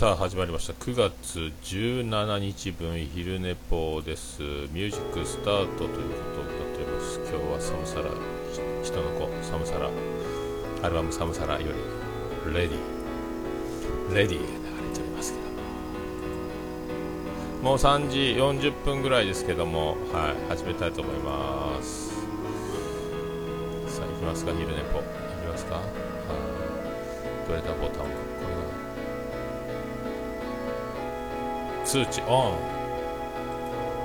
さあ始まりました。9月17日分昼寝ぽです。ミュージックスタートということを歌っております。今日はサムサラ人の子サムサラアルバムサムサラよりレディレディ流れておりますけども。う3時40分ぐらいですけどもはい始めたいと思います。さあ行きますか昼寝ぽ行きますか？はい。どれだ？ボタンこ通知。オン。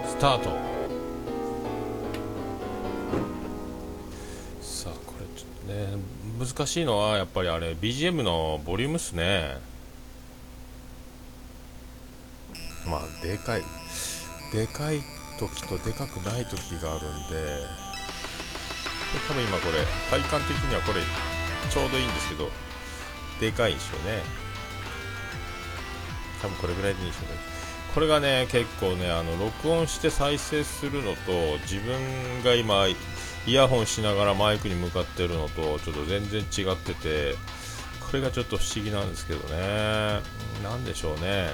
スタート。さあこれちょっとね難しいのはやっぱりあれ BGM のボリュームっすね。まあでかいでかい時とでかくない時があるんで。多分今これ体感的にはこれちょうどいいんですけどでかいでしょうね。多分これぐらいでいいでしょうね。これがね結構ねあの録音して再生するのと自分が今イヤホンしながらマイクに向かってるのとちょっと全然違っててこれがちょっと不思議なんですけどね。何でしょうね。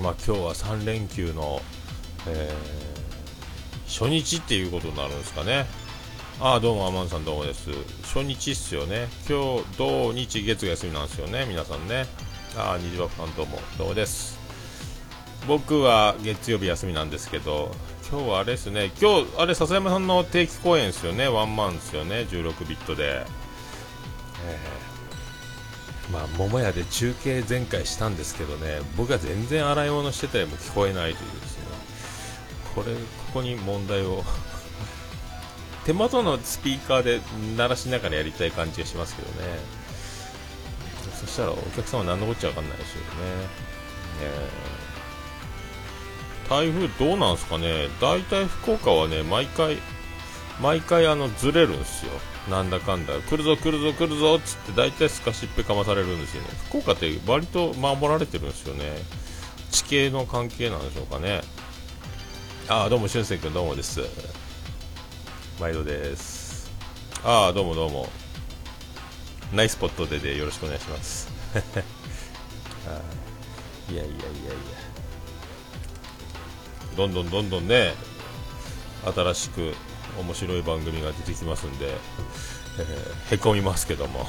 まあ今日は3連休の、えー、初日っていうことになるんですかね。ああどうもアマンさんどうもです。初日っすよね。今日土日月が休みなんですよね皆さんね。ああ、虹パさんどうもどうもです。僕は月曜日休みなんですけど、今日はあれですね、今日、あれ、笹山さんの定期公演ですよね、ワンマンですよね、16ビットで。えー、まあ、桃屋で中継前回したんですけどね、僕は全然洗い物してたりも聞こえないというですね、これ、ここに問題を手元のスピーカーで鳴らしながらやりたい感じがしますけどね。そしたらお客さんは何のこっちゃわかんないですよね。えー台風どうなんすかね、大体福岡はね、毎回、毎回あのずれるんですよ、なんだかんだ、来るぞ、来るぞ、来るぞっつって、大体すかしっぺかまされるんですよね、福岡って割と守られてるんですよね、地形の関係なんでしょうかね。ああ、どうも、俊く君、どうもです。毎度です。ああ、どうもどうも。ナイスポットででよろしくお願いします。いやいやいやいや。どんどんどんどんね新しく面白い番組が出てきますんで、えー、へこみますけども、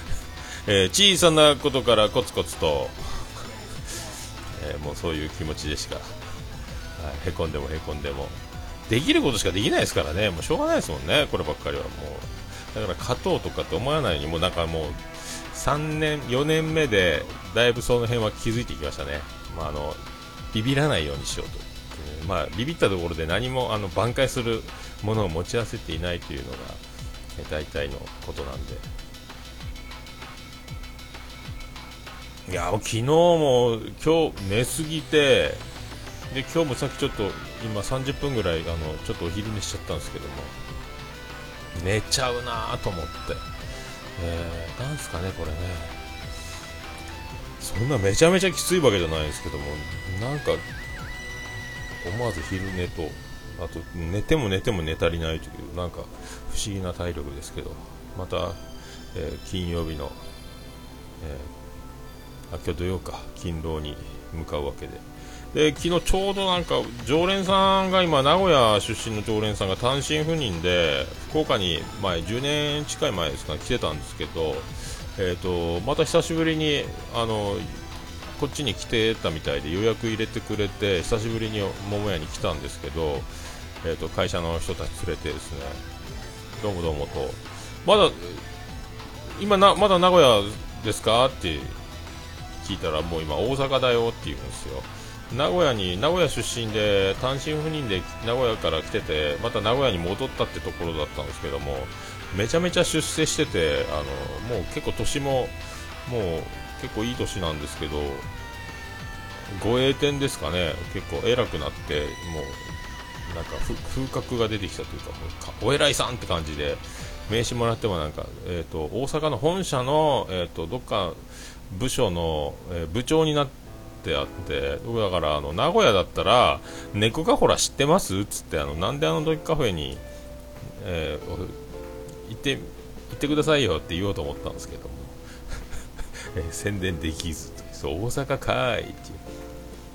えー、小さなことからコツコツと、えー、もうそういう気持ちでしか、はい、へこんでもへこんでも。できることしかできないですからね。もうしょうがないですもんね。こればっかりはもう。だから勝とうとかって思わないようにもうなんかもう3年4年目でだいぶその辺は気づいてきましたね、まあ、あのビビらないようにしようと。まあ、ビビったところで何もあの挽回するものを持ち合わせていないというのが、え大体のことなんで。いや昨日も今日寝すぎてで今日もさっきちょっと今30分ぐらいあのちょっとお昼寝しちゃったんですけども。寝ちゃうなと思って、えー、なんすかねこれね。そんなめちゃめちゃきついわけじゃないですけどもなんか思わず昼寝とあと寝ても寝ても寝足りないというなんか不思議な体力ですけどまた、えー、金曜日の、えー、あ今日土曜か勤労に向かうわけで。で昨日ちょうどなんか常連さんが今名古屋出身の常連さんが単身赴任で福岡に前10年近い前ですか、来てたんですけど、えーとまた久しぶりにあのこっちに来てたみたいで予約入れてくれて久しぶりに桃屋に来たんですけど、えーと、会社の人たち連れてですねどうもどうもと。まだ今なまだ名古屋ですか？って聞いたらもう今大阪だよって言うんですよ。名古屋に名古屋出身で単身赴任で名古屋から来ててまた名古屋に戻ったってところだったんですけどもめちゃめちゃ出世しててあのもう結構年ももう結構いい年なんですけど護衛店ですかね。結構偉くなってもうなんか風格が出てきたというかもうお偉いさんって感じで名刺もらってもなんか、えーと、大阪の本社の、えーと、どっか部署の、えー、部長になってあって僕だからあの名古屋だったら猫かほら知ってますっつってあのなんであのドイカフェに、えー、行って行ってくださいよって言おうと思ったんですけどえ、宣伝できずそう大阪かいっていう。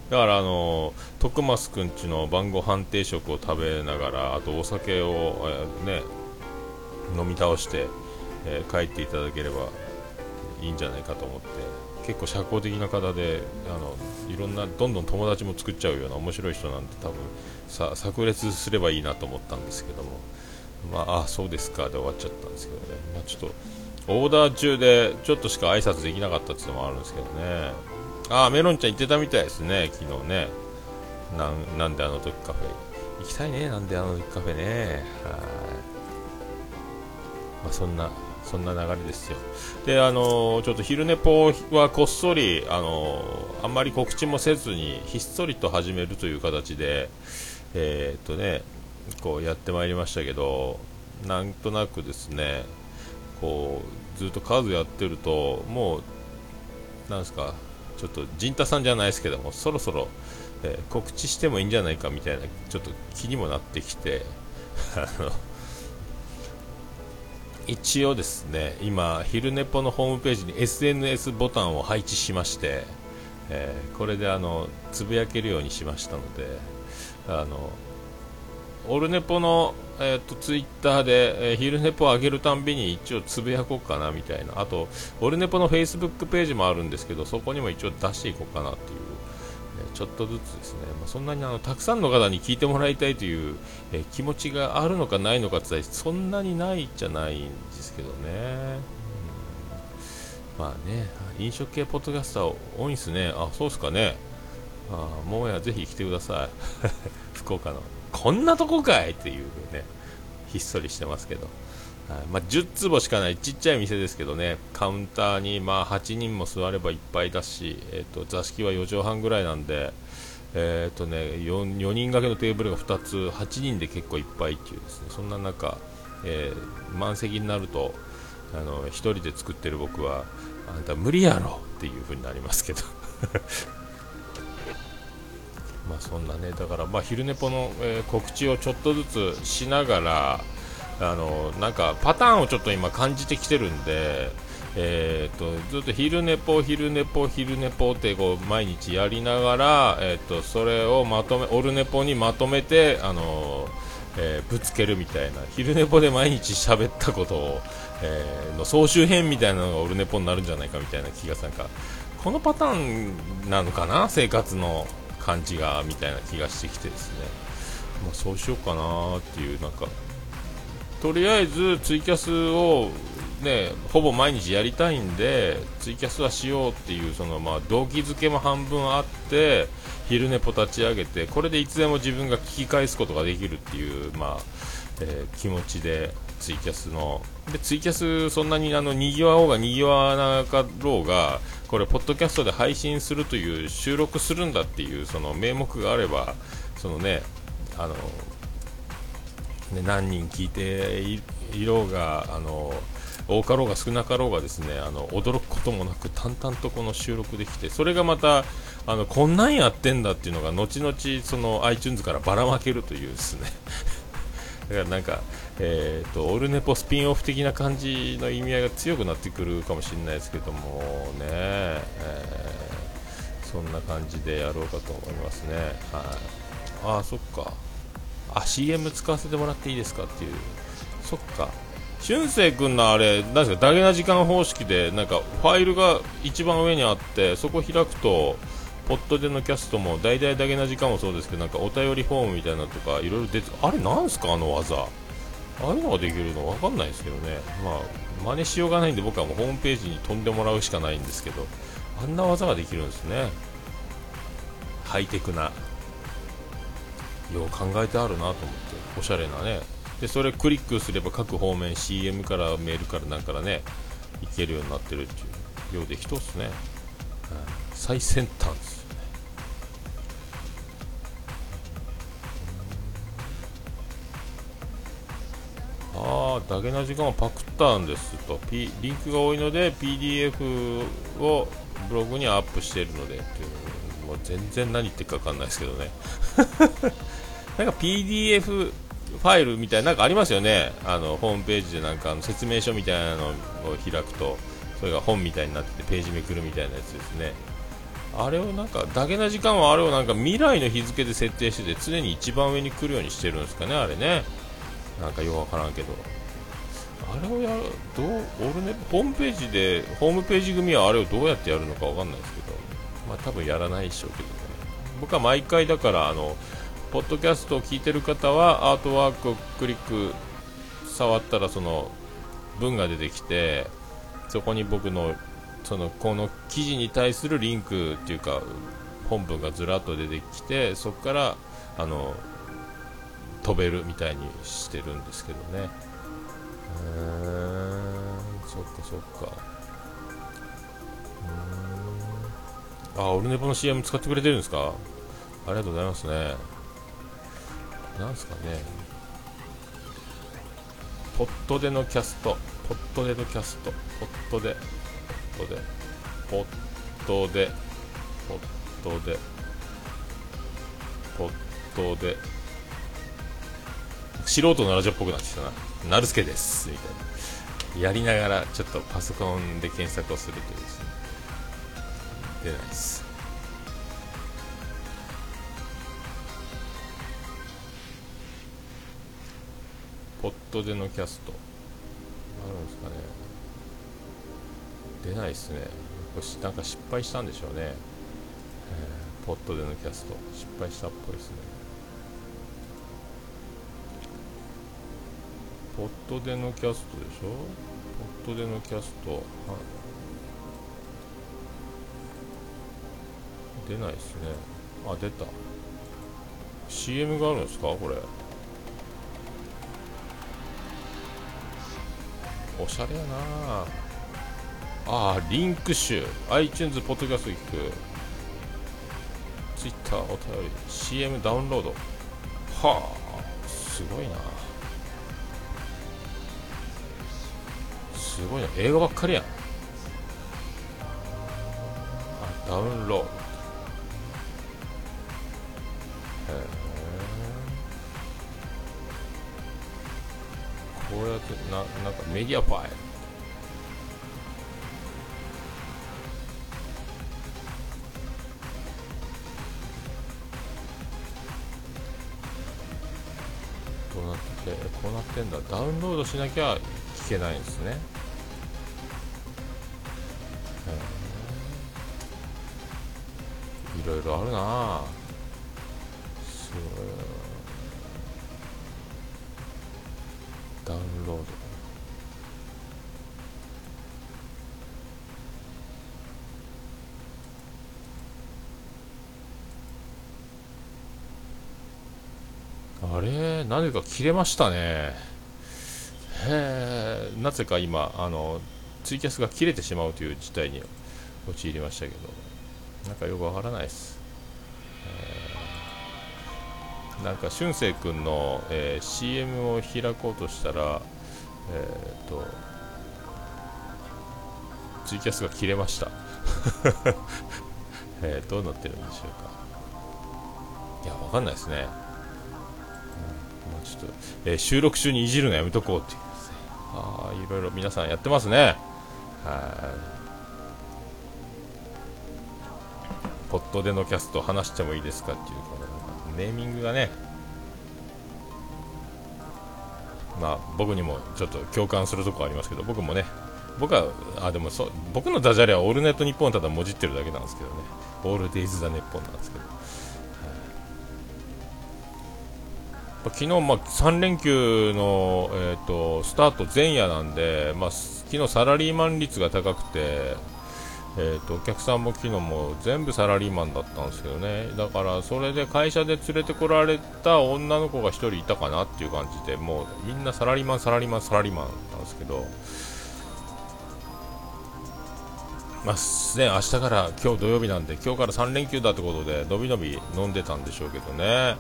だからあの徳増くんちの晩ご飯定食を食べながらあとお酒を、えー、ね飲み倒して、えー、帰っていただければいいんじゃないかと思って結構社交的な方であのいろんなどんどん友達も作っちゃうような面白い人なんで多分さ炸裂すればいいなと思ったんですけども。まああそうですかで終わっちゃったんですけどね、まあ、ちょっとオーダー中でちょっとしか挨拶できなかったっていうのもあるんですけどね。ああメロンちゃん行ってたみたいですね。昨日ね。なんなんであの時カフェ。行きたいね。なんであの時カフェね。はい。まあそんなそんな流れですよ。で、あのちょっと昼寝ぽはこっそり、あのあんまり告知もせずに、ひっそりと始めるという形で、えー、っとね、こうやってまいりましたけど、なんとなくですね、こう、ずっと数やってると、もう、なんですか、ちょっと陣太さんじゃないですけども、そろそろ、えー、告知してもいいんじゃないかみたいな、ちょっと気にもなってきて、一応ですね今昼寝ぽのホームページに SNS ボタンを配置しまして、えー、これであのつぶやけるようにしましたのであのオルネポの、えーと、ツイッターで、えー、昼寝ぽを上げるたんびに一応つぶやこうかなみたいな。あとオルネポのフェイスブックページもあるんですけどそこにも一応出していこうかなっていうえちょっとずつですね、まあ、そんなにあのたくさんの方に聞いてもらいたいという、えー、気持ちがあるのかないのかってそんなにないじゃないんですけどね、うん、まあね飲食系ポッドキャスター多いんですね。あそうですかね。あもうやぜひ来てください。福岡の。こんなとこかいっていうねひっそりしてますけど。はい。まあ、10坪しかないちっちゃい店ですけどね。カウンターにまあ8人も座ればいっぱいだし、えーと、座敷は4畳半ぐらいなんで、えーとね、4, 4人掛けのテーブルが2つ8人で結構いっぱいっていうですね。そんな中、えー、満席になるとあの1人で作ってる僕はあんた無理やろっていう風になりますけど。まあそんなねだからまあ昼寝ぽの、えー、告知をちょっとずつしながらあのなんかパターンをちょっと今感じてきてるんで、えーと、ずっと昼寝ぽ、昼寝ぽ、昼寝ぽってこう毎日やりながら、えーと、それをまとめオルネポにまとめて、あのえー、ぶつけるみたいな昼寝ぽで毎日喋ったことを、えー、の総集編みたいなのがオルネポになるんじゃないかみたいな気がなんかこのパターンなのかな？生活の。感じがみたいな気がしてきてですね、まあ、そうしようかなっていうなんか。とりあえずツイキャスをね、ほぼ毎日やりたいんでツイキャスはしようっていうその、まあ、動機づけも半分あって昼寝ぽ立ち上げてこれでいつでも自分が聞き返すことができるっていう、まあえー、気持ちでツイキャスの。でツイキャスそんなにあのにぎわおうがにぎわなかろうがこれポッドキャストで配信するという収録するんだっていうその名目があればそのねあのね、何人聞いていろうがあの多かろうが少なかろうがですねあの驚くこともなく淡々とこの収録できてそれがまたあのこんなんやってんだっていうのが後々その iTunes からばらまけるというですね。だからなんか、えーと、オルネポスピンオフ的な感じの意味合いが強くなってくるかもしれないですけどもね、えー、そんな感じでやろうかと思いますね。はい、ああそっか。あ CM 使わせてもらっていいですかっていう。そっか。俊く君のあれなんですかダゲな時間方式でなんかファイルが一番上にあってそこ開くとポットでのキャストも大々だけな時間もそうですけどなんかお便りフォームみたいなとかいろいろ出てあれなんすかあの技？ああいうのができるの分かんないですけどね。まあ真似しようがないんで僕はもうホームページに飛んでもらうしかないんですけどあんな技ができるんですね。ハイテクな。よう考えてあるなと思っておしゃれなね。でそれクリックすれば各方面 CM からメールからなんからねいけるようになってるっていうようで一つね、うん、最先端です。ああだけな時間をパクったんですと、P、リンクが多いので PDF をブログにアップしているのでっていうもう全然何言ってるか分かんないですけどね。なんか PDF ファイルみたいななんかありますよね。あのホームページでなんかあの説明書みたいなのを開くとそれが本みたいになっててページめくるみたいなやつですね。あれをなんかだけな時間はあれをなんか未来の日付で設定してて常に一番上に来るようにしてるんですかねあれね。なんかよくわからんけど。あれをやるどう俺ねホームページでホームページ組はあれをどうやってやるのかわかんないですけど。まあ多分やらないでしょうけどね。僕は毎回だからあのポッドキャストを聞いてる方はアートワークをクリック触ったらその文が出てきてそこに僕のそのこの記事に対するリンクっていうか本文がずらっと出てきてそこからあの飛べるみたいにしてるんですけどね。へー。そっかそっか。うん。あオルネポの CM 使ってくれてるんですか？ありがとうございますね。なんすかね。ポットでのキャスト。ポットでのキャスト。ポットで。ポットで。ポットで。ポットで。ポットで。素人のラジオっぽくなってきたな。なるすけです。みたいな。やりながらちょっとパソコンで検索をするというですね。出ないです。ポットでのキャスト。あるんですかね。出ないですね。なんか失敗したんでしょうね、えーポットでのキャスト。失敗したっぽいですね。ポットでのキャストでしょ？ポットでのキャスト、はい、出ないですね。あ出た。CM があるんですか？これ。おしゃれやな。ああリンク集。iTunes ポッドキャスト聞く。Twitter お便り。CM ダウンロード。はあすごいな。すごいな。映画ばっかりや。んあダウンロード。へえこうやってななんかメディアファイルどうなってこうなってんだ。ダウンロードしなきゃ聞けないんですね。いろいろあるな。ダウンロード。あれ？なぜか切れましたね。へえなぜか今あのツイキャスが切れてしまうという事態に陥りましたけど。なんかよくわからないです、なんか俊く君の、えー CM を開こうとしたらえー、とツイキャスが切れました、えーどうなってるんでしょうか。いやわかんないですね。まあ、ちょっと、えー収録中にいじるのやめとこうっていうああいろいろ皆さんやってますね。はい。ポットでのキャスト話してもいいですかっていうこのネーミングがね。まあ僕にもちょっと共感するとこありますけど僕もね僕はあでもそう僕のダジャレはオールネットニッポンただもじってるだけなんですけどね。オールデイズ・ザ・ネッポンなんですけど。昨日、まあ、3連休の、えー、とスタート前夜なんで、まあ、昨日サラリーマン率が高くて、えー、とお客さんも昨日も全部サラリーマンだったんですけどねだからそれで会社で連れてこられた女の子が1人いたかなっていう感じでもうみんなサラリーマン、サラリーマン、サラリーマンだったんですけど。まあね、明日から今日土曜日なんで今日から3連休だってことでのびのび飲んでたんでしょうけどね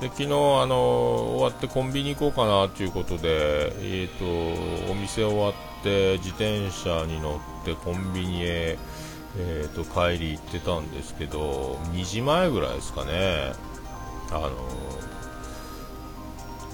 で昨日あの終わってコンビニ行こうかなということで、えー、とお店終わって自転車に乗ってコンビニへ、えー、と帰り行ってたんですけど2時前ぐらいですかね。あの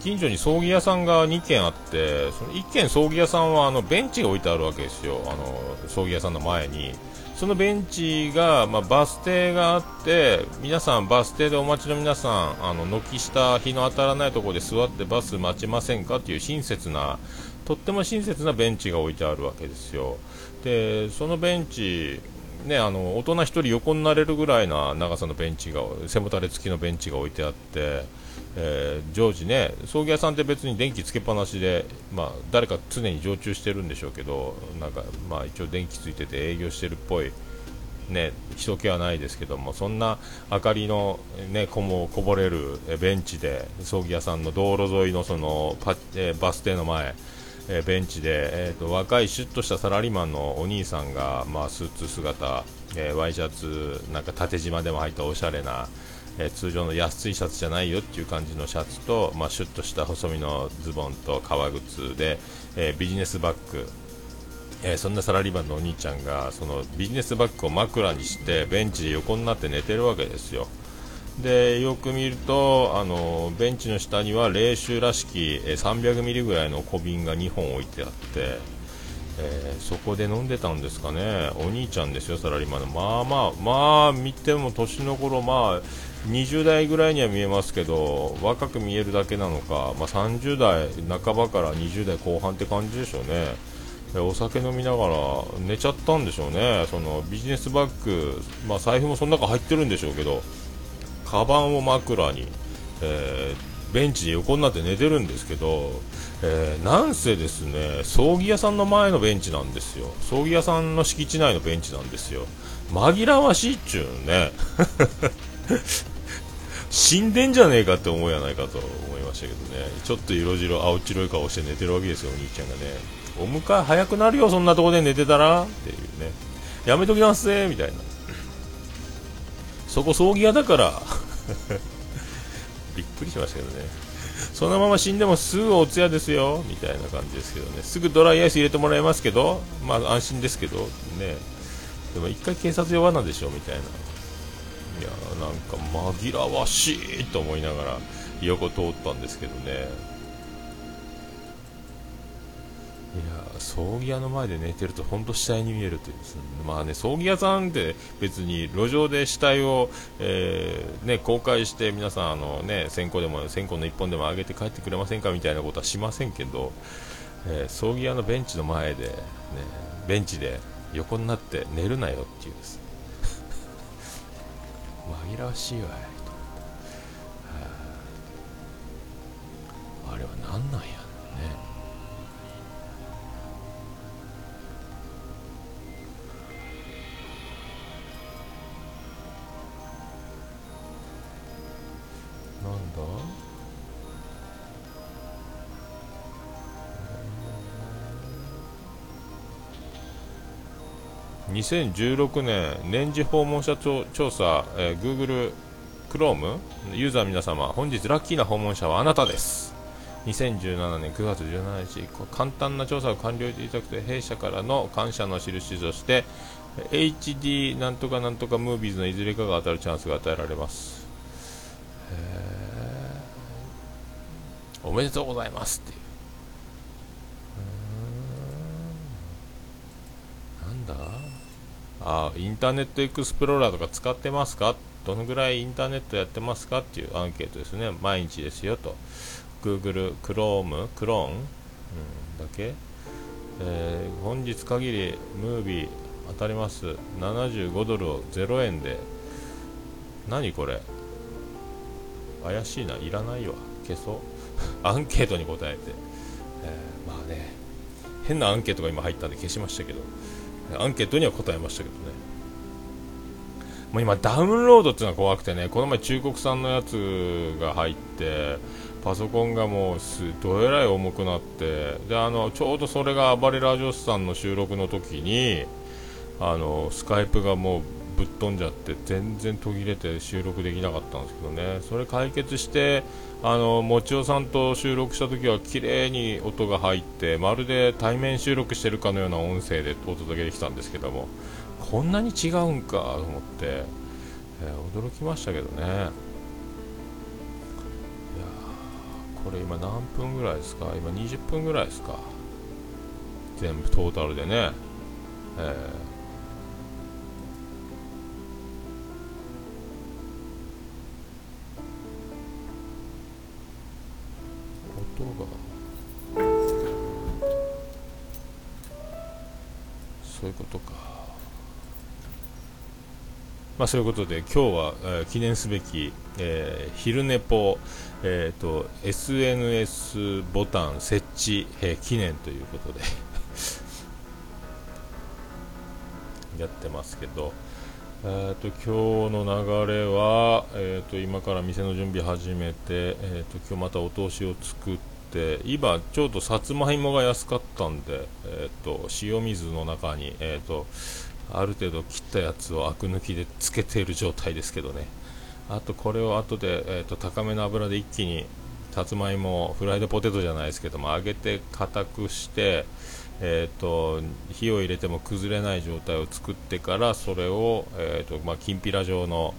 近所に葬儀屋さんが2軒あってその1軒葬儀屋さんはあのベンチが置いてあるわけですよ。あの葬儀屋さんの前に。そのベンチが、まあ、バス停があって皆さんバス停でお待ちの皆さんあの軒下日の当たらないところで座ってバス待ちませんかっていう親切なとっても親切なベンチが置いてあるわけですよ。でそのベンチね、あの大人1人横になれるぐらいな長さのベンチが背もたれ付きのベンチが置いてあって、えー、常時ね葬儀屋さんって別に電気つけっぱなしで、まあ、誰か常に常駐してるんでしょうけどなんか、まあ、一応電気ついてて営業してるっぽい、ね、人気はないですけどもそんな明かりの、ね、こもこぼれるベンチで葬儀屋さんの道路沿いのそのパ、えー、バス停の前え、ベンチで、えーと、若いシュッとしたサラリーマンのお兄さんが、まあ、スーツ姿、えー、ワイシャツなんか縦縞でも入ったおしゃれな、えー、通常の安いシャツじゃないよっていう感じのシャツと、まあ、シュッとした細身のズボンと革靴で、えビジネスバッグえそんなサラリーマンのお兄ちゃんがそのビジネスバッグを枕にしてベンチで横になって寝てるわけですよ。でよく見るとあのベンチの下には冷酒らしき300ミリぐらいの小瓶が2本置いてあって、えー、そこで飲んでたんですかね。お兄ちゃんですよサラリーマンの。まあまあまあ見ても年の頃まあ20代ぐらいには見えますけど若く見えるだけなのか、まあ、30代半ばから20代後半って感じでしょうね。お酒飲みながら寝ちゃったんでしょうね。そのビジネスバッグ、まあ、財布もその中入ってるんでしょうけど。カバンを枕に、えー、ベンチで横になって寝てるんですけど、えー、なんせですね葬儀屋さんの前のベンチなんですよ。葬儀屋さんの敷地内のベンチなんですよ。紛らわしいっちゅうね。死んでんじゃねえかって思うやないかと思いましたけどね。ちょっと色白青白い顔して寝てるわけですよお兄ちゃんがね。お迎え早くなるよそんなとこで寝てたら。っていうね。やめときますねみたいな。そこ葬儀屋だから。びっくりしましたけどね。そのまま死んでもすぐお通夜ですよ。みたいな感じですけどね。すぐドライアイス入れてもらいますけど。まあ安心ですけど。ね。でも一回警察呼ばなんでしょみたいな。いやなんか紛らわしいと思いながら横通ったんですけどね。や葬儀屋の前で寝てると本当死体に見えるというね、まあね、葬儀屋さんって別に路上で死体を、えー、ね、公開して皆さんあの、ね、線香でも線香の1本でも上げて帰ってくれませんかみたいなことはしませんけど、えー、葬儀屋のベンチの前で、ね、ベンチで横になって寝るなよっていうです。ね 紛らわしいわいあれは何なんや。2016年年次訪問者調査、えー、Google Chrome ユーザー皆様本日ラッキーな訪問者はあなたです。2017年9月17日簡単な調査を完了していただくと弊社からの感謝の印として HD なんとかなんとかムービーズのいずれかが当たるチャンスが与えられます。おめでとうございますっていう。あインターネットエクスプローラーとか使ってますか？どのぐらいインターネットやってますか？っていうアンケートですね。毎日ですよと。Google、Chrome、Chrome、うん、だけ、えー、本日限りムービー当たります。75ドルを0円で。何これ？怪しいな。いらないわ。消そう。アンケートに答えて、えー、まあね。変なアンケートが今入ったんで消しましたけど。アンケートには答えましたけどね。もう今ダウンロードっていうのは怖くてねこの前中国産のやつが入ってパソコンがもうすどえらい重くなってであのちょうどそれが暴れラジオスさんの収録の時にあのスカイプがもうぶっ飛んじゃって全然途切れて収録できなかったんですけどね。それ解決してあのもちおさんと収録した時は綺麗に音が入ってまるで対面収録してるかのような音声でお届けできたんですけどもこんなに違うんかと思って、えー、驚きましたけどね。いやこれ今何分ぐらいですか？今20分ぐらいですか？全部トータルでね。えーそういうことか。まあそういうことで今日は、えー、記念すべき、えー、昼寝ぽ、えーと、SNS ボタン設置、えー、記念ということで やってますけど、えーと、今日の流れは、えーと、今から店の準備始めて、えー、と今日またお通しを作って今ちょうどさつまいもが安かったんで、えーと、塩水の中に、えーと、ある程度切ったやつをアク抜きでつけている状態ですけどね。あとこれを後で、えーと、高めの油で一気にさつまいもフライドポテトじゃないですけども揚げて硬くしてえーと、火を入れても崩れない状態を作ってからそれを、えーとまあ、きんぴら状の、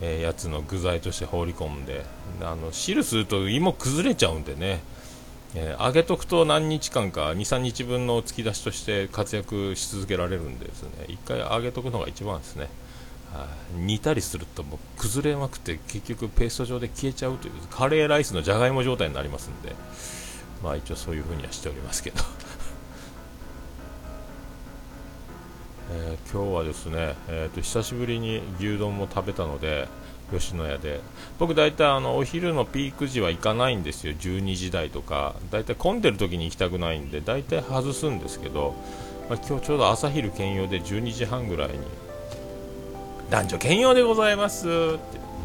えー、やつの具材として放り込んであの汁すると芋崩れちゃうんでね。えー、揚げとくと何日間か23日分の突き出しとして活躍し続けられるんですね。1回揚げとくのが一番ですね。煮たりするともう崩れまくって結局ペースト状で消えちゃうというカレーライスのじゃがいも状態になりますんでまあ一応そういう風にはしておりますけど。えー、今日はですね、えーと久しぶりに牛丼も食べたので吉野家で。僕大体あのお昼のピーク時は行かないんですよ。12時台とか。大体混んでる時に行きたくないんで大体外すんですけど、まあ、今日ちょうど朝昼兼用で12時半ぐらいに男女兼用でございます。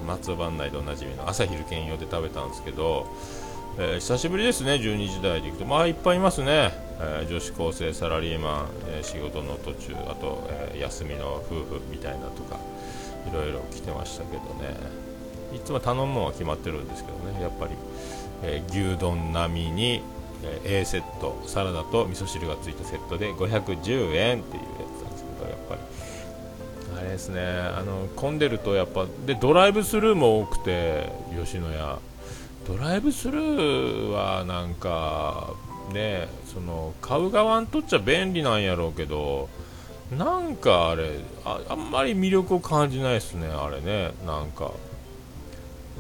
松尾番内でおなじみの朝昼兼用で食べたんですけど、えー、久しぶりですね。12時台で行くと。まあいっぱいいますね、えー、女子高生サラリーマン、えー、仕事の途中あと、え休みの夫婦みたいなとかいろいろ来てましたけどね。いつも頼むのは決まってるんですけどね。やっぱり、え、牛丼並みに、え、A セットサラダと味噌汁がついたセットで510円っていうやつなんですけどやっぱり。れですね。あの混んでるとやっぱでドライブスルーも多くて吉野家。ドライブスルーはなんかねその買う側にとっちゃ便利なんやろうけどなんかあれああんまり魅力を感じないですねあれね。なんか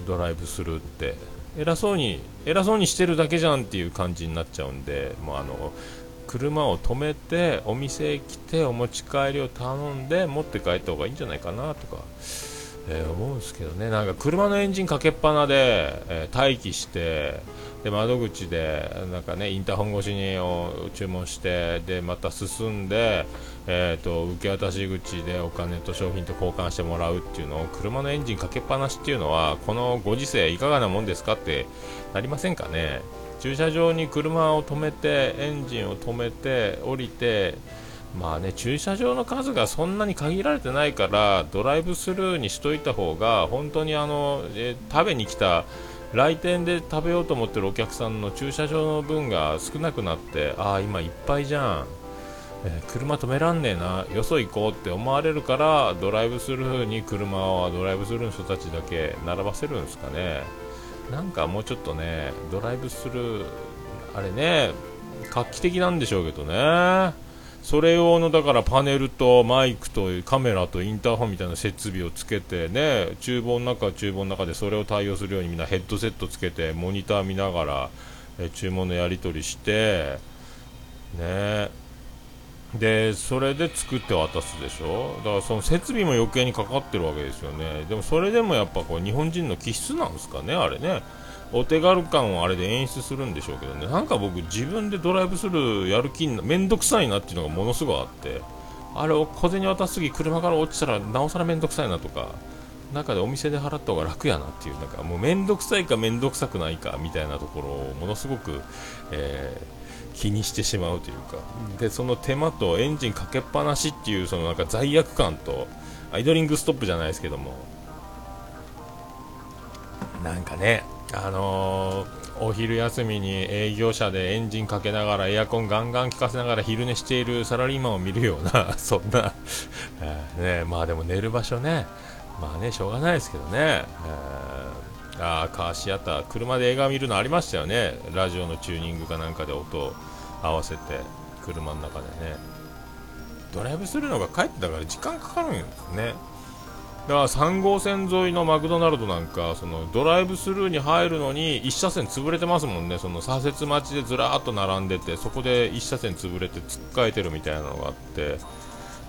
ドライブするって。偉そうに偉そうにしてるだけじゃんっていう感じになっちゃうんでもうあの車を止めてお店へ来てお持ち帰りを頼んで持って帰った方がいいんじゃないかなとか、えー、思うんですけどね。なんか車のエンジンかけっぱなで、えー、待機してで窓口でなんかねインターホン越しに注文してでまた進んで、えーと、受け渡し口でお金と商品と交換してもらうっていうのを車のエンジンかけっぱなしっていうのはこのご時世いかがなもんですかってなりませんかね？駐車場に車を止めてエンジンを止めて降りてまあね駐車場の数がそんなに限られてないからドライブスルーにしといた方が本当にあの、え食べに来た来店で食べようと思ってるお客さんの駐車場の分が少なくなってああ今いっぱいじゃん、えー、車止めらんねえなよそ行こうって思われるからドライブスルーに車はドライブスルーの人たちだけ並ばせるんですかね。なんかもうちょっとねドライブスルーあれね画期的なんでしょうけどね。それ用のだからパネルとマイクとカメラとインターホンみたいな設備をつけてね厨房の中は厨房の中でそれを対応するようにみんなヘッドセットつけてモニター見ながらえ注文のやり取りしてね。でそれで作って渡すでしょ？だからその設備も余計にかかってるわけですよね。でもそれでもやっぱこう日本人の気質なんですかねあれね。お手軽感をあれで演出するんでしょうけどね。なんか僕自分でドライブスルーやる気にめんどくさいなっていうのがものすごいあって。あれを小銭渡すぎ車から落ちたらなおさらめんどくさいなとか。中でお店で払った方が楽やなっていうなんかもうめんどくさいかめんどくさくないかみたいなところをものすごく、えー、気にしてしまうというか。でその手間とエンジンかけっぱなしっていうそのなんか罪悪感とアイドリングストップじゃないですけども。なんかねあのー、お昼休みに営業車でエンジンかけながらエアコンガンガン効かせながら昼寝しているサラリーマンを見るような そんなね、まあでも寝る場所ね、まあね、しょうがないですけどね、あカーシアター。車で映画見るのありましたよね。ラジオのチューニングかなんかで音を合わせて車の中でね。ドライブするのが帰ってだから時間かかるんですね。だから3号線沿いのマクドナルドなんかそのドライブスルーに入るのに1車線潰れてますもんね。その左折待ちでずらーっと並んでてそこで1車線潰れて突っかえてるみたいなのがあって。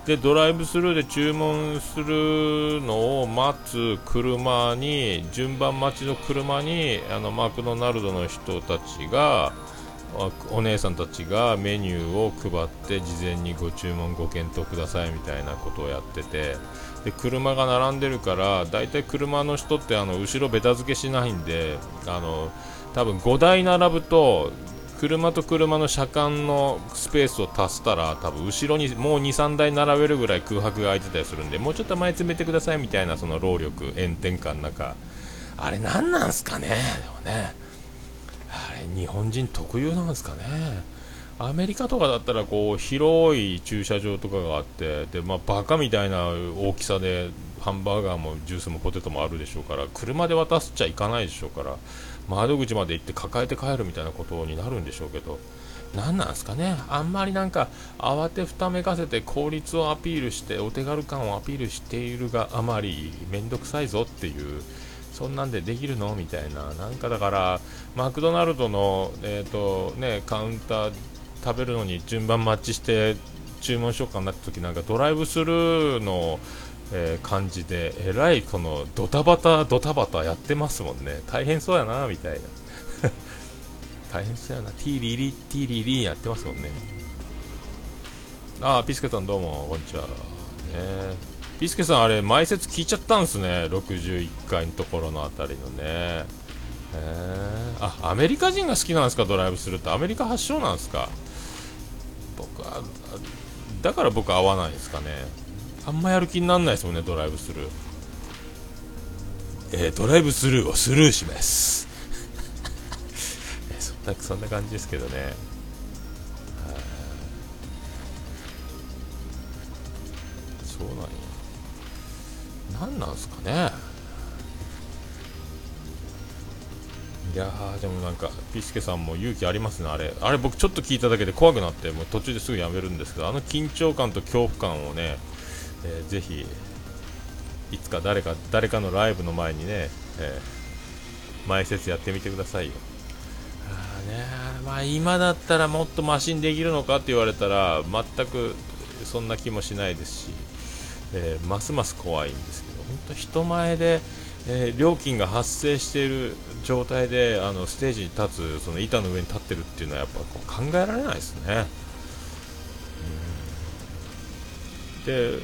でドライブスルーで注文するのを待つ車に順番待ちの車にあのマクドナルドの人たちがお姉さんたちがメニューを配って事前にご注文ご検討くださいみたいなことをやっててで車が並んでるから大体車の人ってあの後ろべた付けしないんであの多分5台並ぶと車と車の車間のスペースを足したら多分後ろにもう23台並べるぐらい空白が空いてたりするんでもうちょっと前詰めてくださいみたいなその労力炎天下の中。あれ何なんすかね。でもねあれ日本人特有なんですかね。アメリカとかだったらこう広い駐車場とかがあってで、まあ、バカみたいな大きさでハンバーガーもジュースもポテトもあるでしょうから車で渡すっちゃいかないでしょうから。窓口まで行って抱えて帰るみたいなことになるんでしょうけど何なんですかね。あんまりなんか慌てふためかせて効率をアピールしてお手軽感をアピールしているがあまり面倒くさいぞっていうそんなんでできるのみたいな。なんかだからマクドナルドの、えーとね、カウンター食べるのに順番マッチして注文しようかなって時なんかドライブスルーのえー、感じでえらいこのドタバタドタバタやってますもんね。大変そうやなみたいな。大変そうやな。ティーリリティーリリやってますもんね。ああピスケさんどうもこんにちは。ね。ピスケさんあれ前説聞いちゃったんすね。61回のところのあたりのね。へえー、あアメリカ人が好きなんですか？ドライブするって。アメリカ発祥なんですか？僕はだから僕合わないですかね。あんまやる気にならないですもんねドライブスルー。えー、ドライブスルーをスルーします。そんなそんな感じですけどね。そうなんや。何なんすかね。いやでもなんかピスケさんも勇気ありますねあれ。あれ僕ちょっと聞いただけで怖くなってもう途中ですぐやめるんですけどあの緊張感と恐怖感をねえー、ぜひいつか誰か誰かのライブの前にね、えー、前説やってみてくださいよあねまあ今だったらもっとマシンできるのかって言われたら全くそんな気もしないですし、えー、ますます怖いんですけど本当人前で、えー、料金が発生している状態であのステージに立つその板の上に立ってるっていうのはやっぱこう考えられないですね。で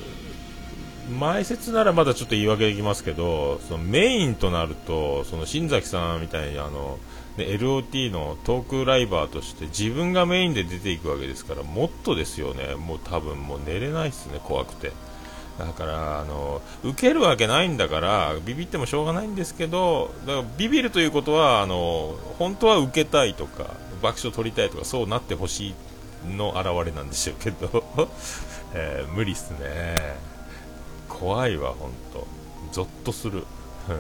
前説ならまだちょっと言い訳できますけどそのメインとなるとその新崎さんみたいにあの、ね、LOT のトークライバーとして自分がメインで出ていくわけですからもっとですよね。もう多分もう寝れないですね怖くて。だからあの受けるわけないんだからビビってもしょうがないんですけどだからビビるということはあの本当は受けたいとか爆笑取りたいとかそうなってほしいの表れなんでしょうけど、えー、無理っすね。怖いわほんと。ゾッとする。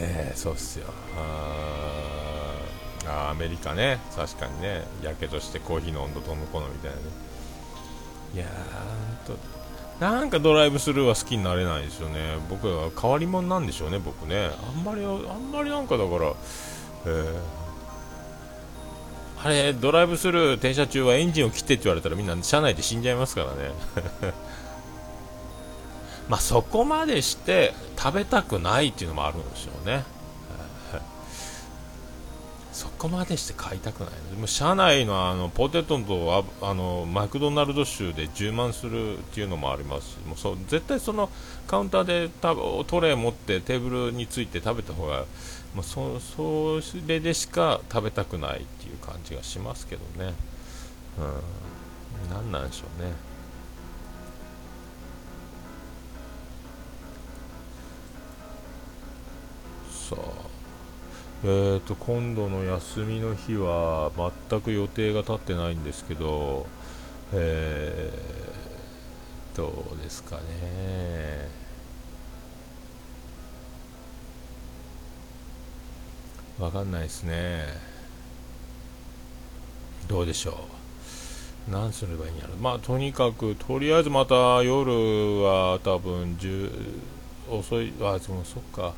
ええ、そうっすよ。ああアメリカね。確かにね。やけどしてコーヒーの温度とむこのみたいなね。いやーとなんかドライブスルーは好きになれないですよね。僕は変わり者なんでしょうね僕ね。あんまりあんまりなんかだからえーあれ、ドライブスルー停車中はエンジンを切ってって言われたらみんな車内で死んじゃいますからね。まあそこまでして食べたくないっていうのもあるんでしょうね。そこまでして買いたくない。もう車内のあのポテトとあのマクドナルド州で充満するっていうのもありますし、もうそう絶対そのカウンターでトレー持ってテーブルについて食べた方がまあ、そそれでしか食べたくないっていう感じがしますけどね、うん、何なんでしょうね。さあえーと、今度の休みの日は全く予定が立ってないんですけど、えー、どうですかね。わかんないですね。どうでしょう。何すればいいんやろまあとにかくとりあえずまた夜は多分遅いあでもそっか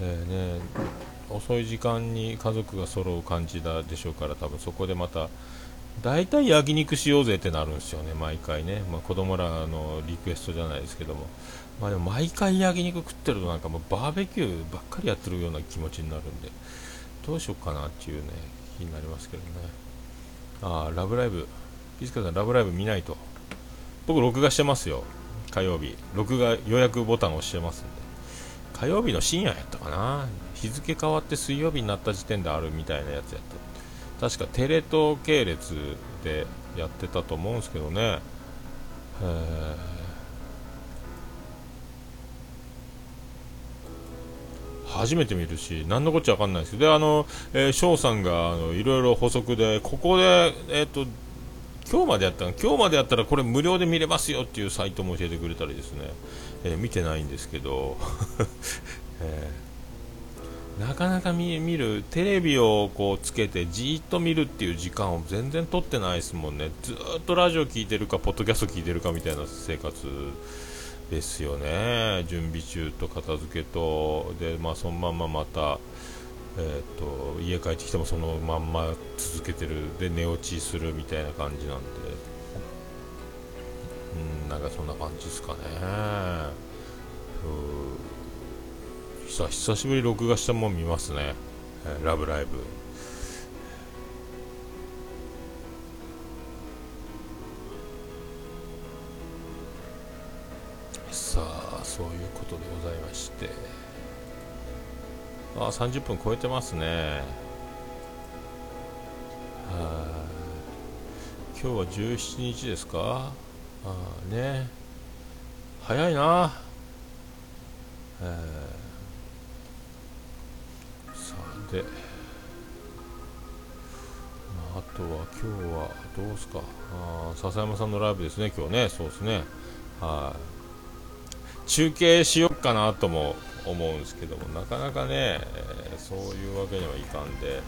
えー、ね遅い時間に家族が揃う感じだでしょうから多分そこでまた大体焼肉しようぜってなるんですよね毎回ね、まあ、子供らのリクエストじゃないですけども。まあでも毎回焼肉食ってるとなんかもうバーベキューばっかりやってるような気持ちになるんで。どうしようかなっていうね気になりますけどね。ああラブライブ。ピスカさんラブライブ見ないと。僕録画してますよ。火曜日。録画予約ボタン押してますんで。火曜日の深夜やったかな。日付変わって水曜日になった時点であるみたいなやつやった。確かテレ東系列でやってたと思うんですけどね。初めて見るし何のこっちゃ分かんないですけど。であの、えー、翔さんがあのいろいろ補足でここで、えーと今日までやったの？今日までやったらこれ無料で見れますよっていうサイトも教えてくれたりですね、えー、見てないんですけど、えー、なかなか見るテレビをこうつけてじーっと見るっていう時間を全然取ってないですもんね。ずっとラジオ聞いてるかポッドキャスト聞いてるかみたいな生活ですよね。準備中と片付けと。で、まあ、そのまままたえーと、家帰ってきてもそのまんま続けてる。で寝落ちするみたいな感じなんで。うんなんかそんな感じですかね。久久しぶり録画したもん見ますね、えー、ラブライブ。さあそういうことでございまして。あ30分超えてますね。は今日は17日ですか？あね。早いな。えー、さあで、まあ、あとは今日はどうですか？あ笹山さんのライブですね今日ね。そうですね。はい。中継しよっかなとも思うんですけどもなかなかね、えー、そういうわけにはいかんで、え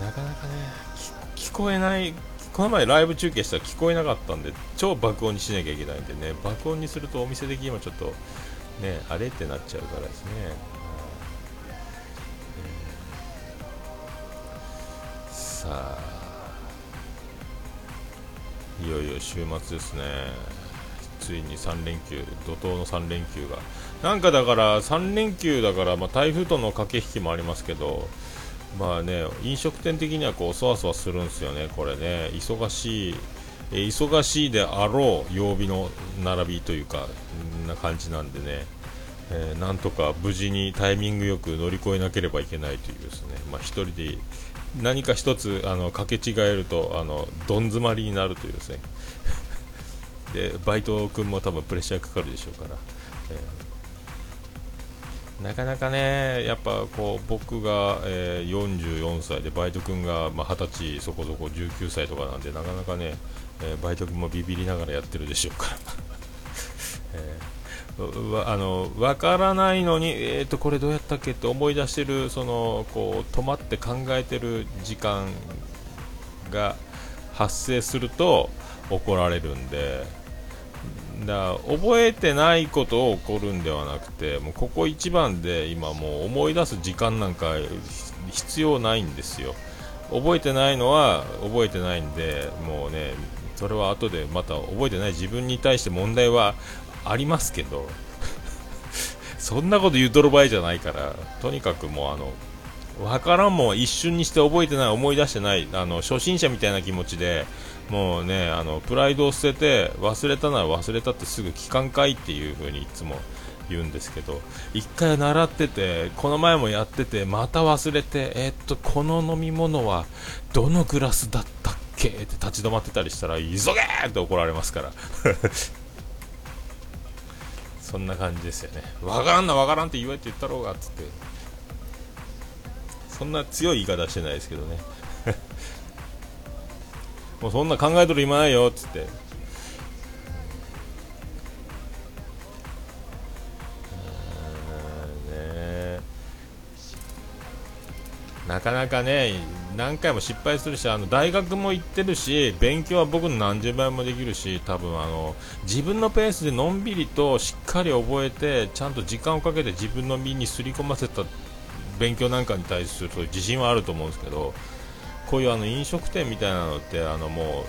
ー、なかなかね聞こえないこの前ライブ中継したら聞こえなかったんで超爆音にしなきゃいけないんでね爆音にするとお店的にもちょっとねあれってなっちゃうからですね、えー、さあいよいよ週末ですね。ついに3連休、怒涛の3連休が、なんかだから3連休だから、まあ、台風との駆け引きもありますけど、まあね、飲食店的にはこうそわそわするんですよね、これね、忙しい、え、忙しいであろう曜日の並びというか、な感じなんでね、えー、なんとか無事にタイミングよく乗り越えなければいけないというですね、まあ、1人で何か1つあの掛け違えるとあのどん詰まりになるというですね。でバイト君も多分プレッシャーかかるでしょうから、えー、なかなかね、やっぱこう僕が、えー、44歳でバイト君が、まあ、20歳そこそこ19歳とかなんでなかなかね、えー、バイト君もビビりながらやってるでしょうから。えーあの分からないのに、えー、とこれどうやったっけって思い出してるそのこう止まって考えてる時間が発生すると怒られるんでだ覚えてないことを起こるんではなくてもうここ一番で今もう思い出す時間なんか必要ないんですよ。覚えてないのは覚えてないんでもうねそれは後でまた覚えてない自分に対して問題はありますけど そんなこと言うとる場合じゃないからとにかくもうあの分からんもん一瞬にして覚えてない思い出してないあの初心者みたいな気持ちでもうねあのプライドを捨てて忘れたなら忘れたってすぐ聞かんかいっていう風にいつも言うんですけど1回習っててこの前もやっててまた忘れてえー、っとこの飲み物はどのグラスだったっけ？って立ち止まってたりしたら急げって怒られますから。そんな感じですよね。わからんなわからんって言われて言ったろうがっつって。そんな強い言い方してないですけどね。もうそんな考えとる今ないよっつって。なかなかね何回も失敗するしあの大学も行ってるし勉強は僕の何十倍もできるし多分あの自分のペースでのんびりとしっかり覚えてちゃんと時間をかけて自分の身にすり込ませた勉強なんかに対する自信はあると思うんですけどこういうあの飲食店みたいなのってあのも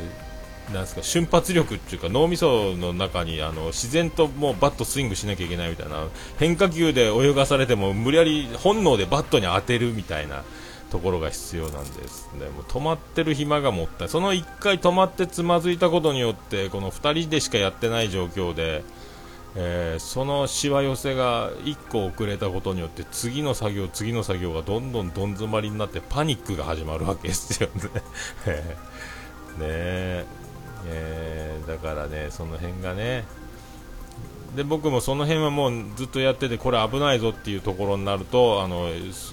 うなんですか瞬発力っていうか脳みその中にあの自然ともうバットスイングしなきゃいけないみたいな変化球で泳がされても無理やり本能でバットに当てるみたいなところが必要なんですね。も止まってる暇がもった。いその1回止まってつまずいたことによってこの2人でしかやってない状況で、えー、そのしわ寄せが1個遅れたことによって次の作業次の作業がどんどんどん詰まりになってパニックが始まるわけですよね。ねえ。ー、だからねその辺がねで僕もその辺はもうずっとやっててこれ危ないぞっていうところになるとあの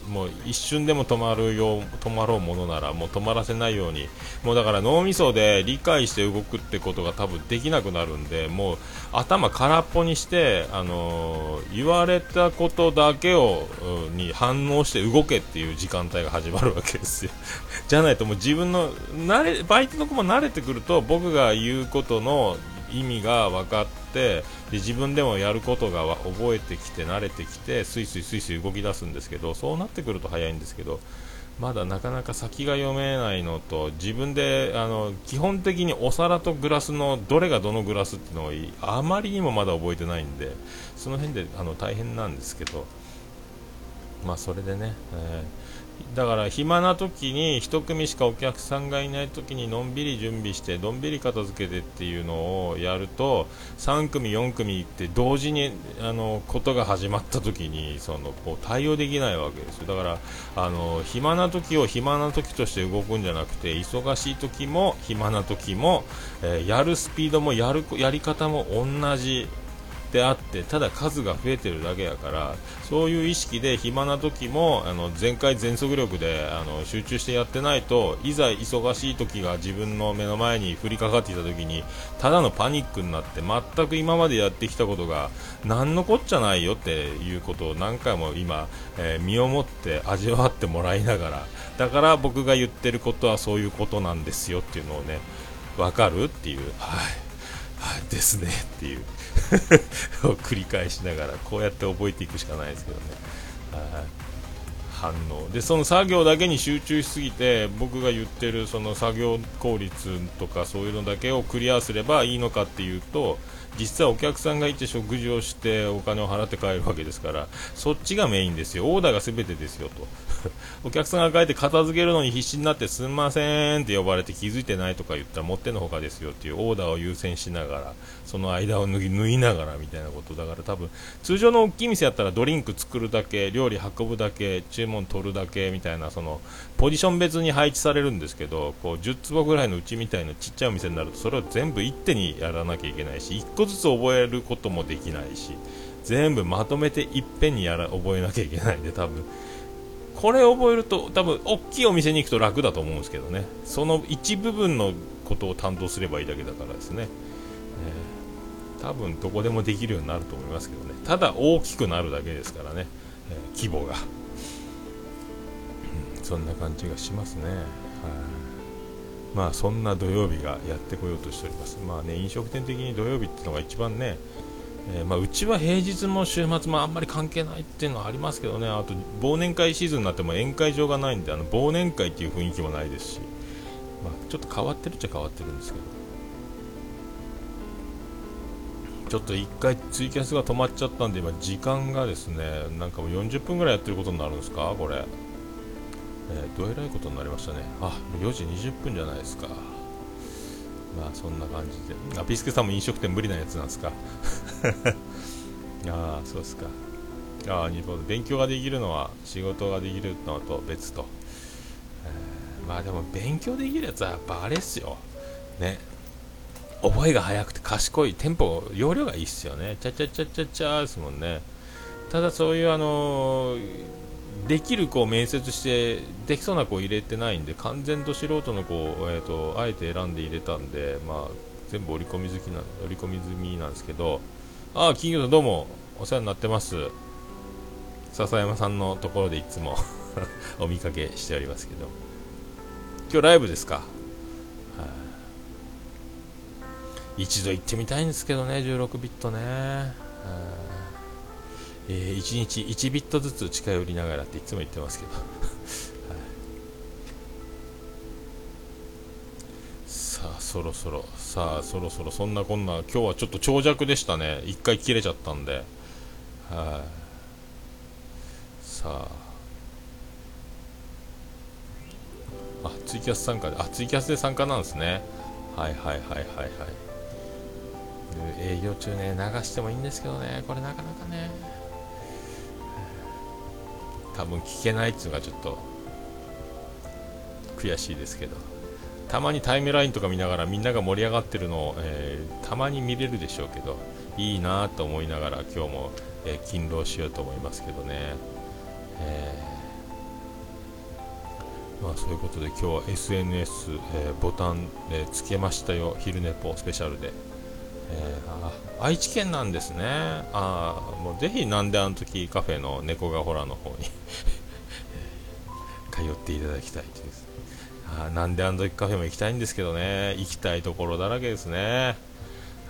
もう一瞬でも止まるよう止まろうものならもう止まらせないように。もうだから脳みそで理解して動くってことが多分できなくなるんでもう頭空っぽにしてあの言われたことだけをに反応して動けっていう時間帯が始まるわけですよ。じゃないともう自分の慣れバイトの子も慣れてくると僕が言うことの意味が分かってで自分でもやることが覚えてきて慣れてきてスイスイスイスイ動き出すんですけどそうなってくると早いんですけどまだなかなか先が読めないのと自分であの基本的にお皿とグラスのどれがどのグラスっていうのをあまりにもまだ覚えてないんでその辺であの大変なんですけどまあそれでね、えーだから暇な時に1組しかお客さんがいない時にのんびり準備してどんびり片付けてっていうのをやると3組、4組って同時にあのことが始まった時にそのこう対応できないわけですよ。だからあの暇な時を暇な時として動くんじゃなくて忙しい時も暇な時も、えー、やるスピードもやるやり方も同じであってただ数が増えてるだけやからそういう意識で暇な時もあの全開全速力であの集中してやってないといざ忙しい時が自分の目の前に降りかかっていた時にただのパニックになって全く今までやってきたことが何のこっちゃないよっていうことを何回も今、えー、身をもって味わってもらいながらだから僕が言ってることはそういうことなんですよっていうのをね分かるっていう、はい、ですねっていう を繰り返しながらこうやって覚えていくしかないですけどね。反応でその作業だけに集中しすぎて僕が言ってるその作業効率とかそういうのだけをクリアすればいいのかっていうと実はお客さんがいて食事をしてお金を払って帰るわけですからそっちがメインですよ。オーダーが全てですよと。お客さんが帰って片付けるのに必死になってすんませんって呼ばれて気づいてないとか言ったら持ってのほかですよっていうオーダーを優先しながらその間を脱ぎ縫いながらみたいなことだから多分通常の大きい店やったらドリンク作るだけ料理運ぶだけ注文取るだけみたいなそのポジション別に配置されるんですけどこう10坪ぐらいのうちみたいなちっちゃいお店になるとそれを全部一手にやらなきゃいけないし1個ずつ覚えることもできないし全部まとめていっぺんにやら覚えなきゃいけないんで多分これ覚えると多分大きいお店に行くと楽だと思うんですけどね。その一部分のことを担当すればいいだけだからですね、えー、多分どこでもできるようになると思いますけどね。ただ大きくなるだけですからね、えー、規模が、うん、そんな感じがしますね。はい。まあそんな土曜日がやってこようとしております。まあね飲食店的に土曜日っていうのが一番ねえー、まあ、うちは平日も週末もあんまり関係ないっていうのはありますけどね、あと忘年会シーズンになっても宴会場がないんで、あの忘年会っていう雰囲気もないですし、まあ、ちょっと変わってるっちゃ変わってるんですけど、ちょっと1回ツイキャスが止まっちゃったんで、今、時間がですね、なんかもう40分ぐらいやってることになるんですか、これ。えー、どえらいことになりましたね。あ、4時20分じゃないですか。まあそんな感じで。あピスケさんも飲食店無理なやつなんですか？ああそうですか。ああ日本で勉強ができるのは仕事ができるのと別と、えー、まあでも勉強できるやつはやっぱあれっすよ。ね。覚えが早くて賢いテンポ容量がいいっすよね。チャチャチャチャチャですもんね。ただそういうあのできる子を面接してできそうな子を入れてないんで完全と素人の子を、えーと、あえて選んで入れたんで、まあ、全部織り込み好きな織り込み済みなんですけどああ金魚さんどうもお世話になってます。笹山さんのところでいつも お見かけしておりますけど。今日ライブですか、一度行ってみたいんですけどね16ビットね、えー、1日1ビットずつ近寄りながらっていつも言ってますけど。さあそろそろさあそろそろそんなこんな今日はちょっと長尺でしたね。1回切れちゃったんで。はい。さあ。あツイキャス参加であツイキャスで参加なんですね。はいはいはいはいはい。営業中ね流してもいいんですけどねこれなかなかね。多分聞けないっていうのがちょっと悔しいですけど。たまにタイムラインとか見ながらみんなが盛り上がってるのを、えー、たまに見れるでしょうけどいいなと思いながら今日も、えー、勤労しようと思いますけどね、えー、まあ、そういうことで今日は SNS、えボタン、えつけましたよ昼寝ぽスペシャルで、え愛知県なんですね。あもうぜひなんであの時カフェの猫がほらの方に 通っていただきたいです。あなんであの時カフェも行きたいんですけどね。行きたいところだらけですね。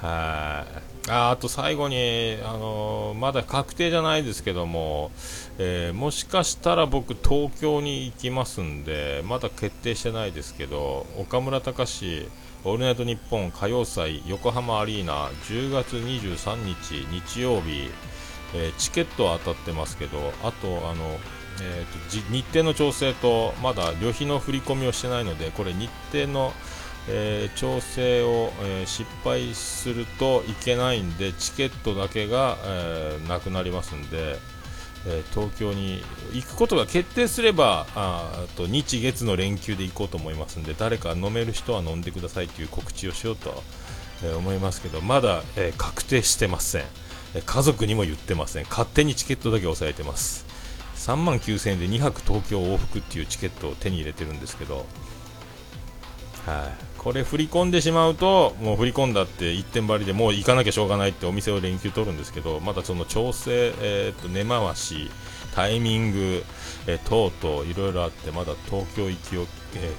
はい。ああと最後に、あのー、まだ確定じゃないですけども、えー、もしかしたら僕、東京に行きますんで、まだ決定してないですけど、岡村隆史、オールナイトニッポン歌謡祭横浜アリーナ10月23日日曜日、えー、チケットは当たってますけどあとあの、えーと、日程の調整とまだ旅費の振り込みをしてないのでこれ日程の、えー、調整を、えー、失敗するといけないんでチケットだけが、えなくなりますんで。え東京に行くことが決定すればあと日月の連休で行こうと思いますので誰か飲める人は飲んでくださいという告知をしようと、え思いますけどまだ、え確定してません、え家族にも言ってません。勝手にチケットだけ押さえてます。3万9000円で2泊東京往復っていうチケットを手に入れてるんですけどはい。これ振り込んでしまうともう振り込んだって一点張りでもう行かなきゃしょうがないってお店を連休取るんですけどまだその調整、えー、と根回しタイミング、えー、等々いろいろあってまだ東京行きを、え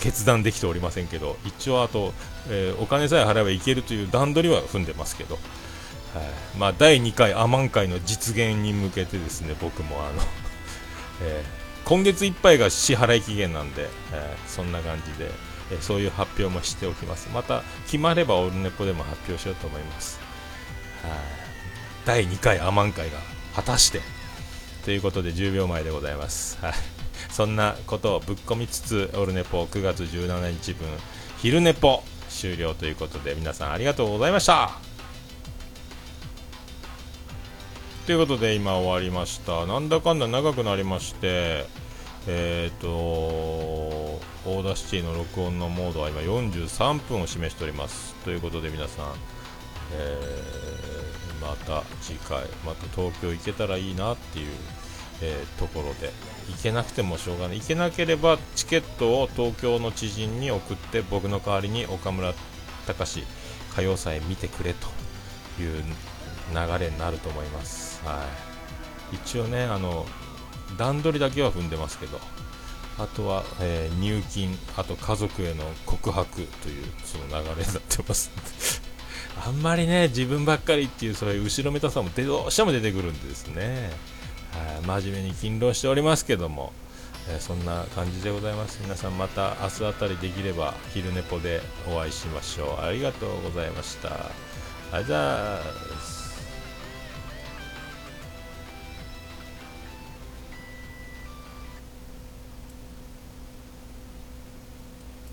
ー、決断できておりませんけど一応あと、えー、お金さえ払えば行けるという段取りは踏んでますけど、はいまあ、第2回アマン会の実現に向けてですね僕もあの、えー、今月いっぱいが支払い期限なんで、え、そんな感じで。えそういう発表もしておきます。また決まればオルネポでも発表しようと思います。はい。第2回アマン会が果たしてということで10秒前でございます。はい。そんなことをぶっ込みつつオルネポ9月17日分昼ネポ終了ということで皆さんありがとうございました。ということで今終わりました。なんだかんだ長くなりましてえっ、ー、と Audacity の録音のモードは今43分を示しております。ということで皆さん、えー、また次回また東京行けたらいいなっていう、えー、ところで行けなくてもしょうがない。行けなければチケットを東京の知人に送って僕の代わりに岡村隆史歌謡祭見てくれという流れになると思います、はい、一応ねあの段取りだけは踏んでますけどあとは、えー、入金あと家族への告白というその流れになってます あんまりね自分ばっかりっていうそういう後ろめたさもどうしても出てくるんですね、はい、真面目に勤労しておりますけども、えー、そんな感じでございます。皆さんまた明日あたりできれば昼寝ぽでお会いしましょう。ありがとうございました。あじゃあ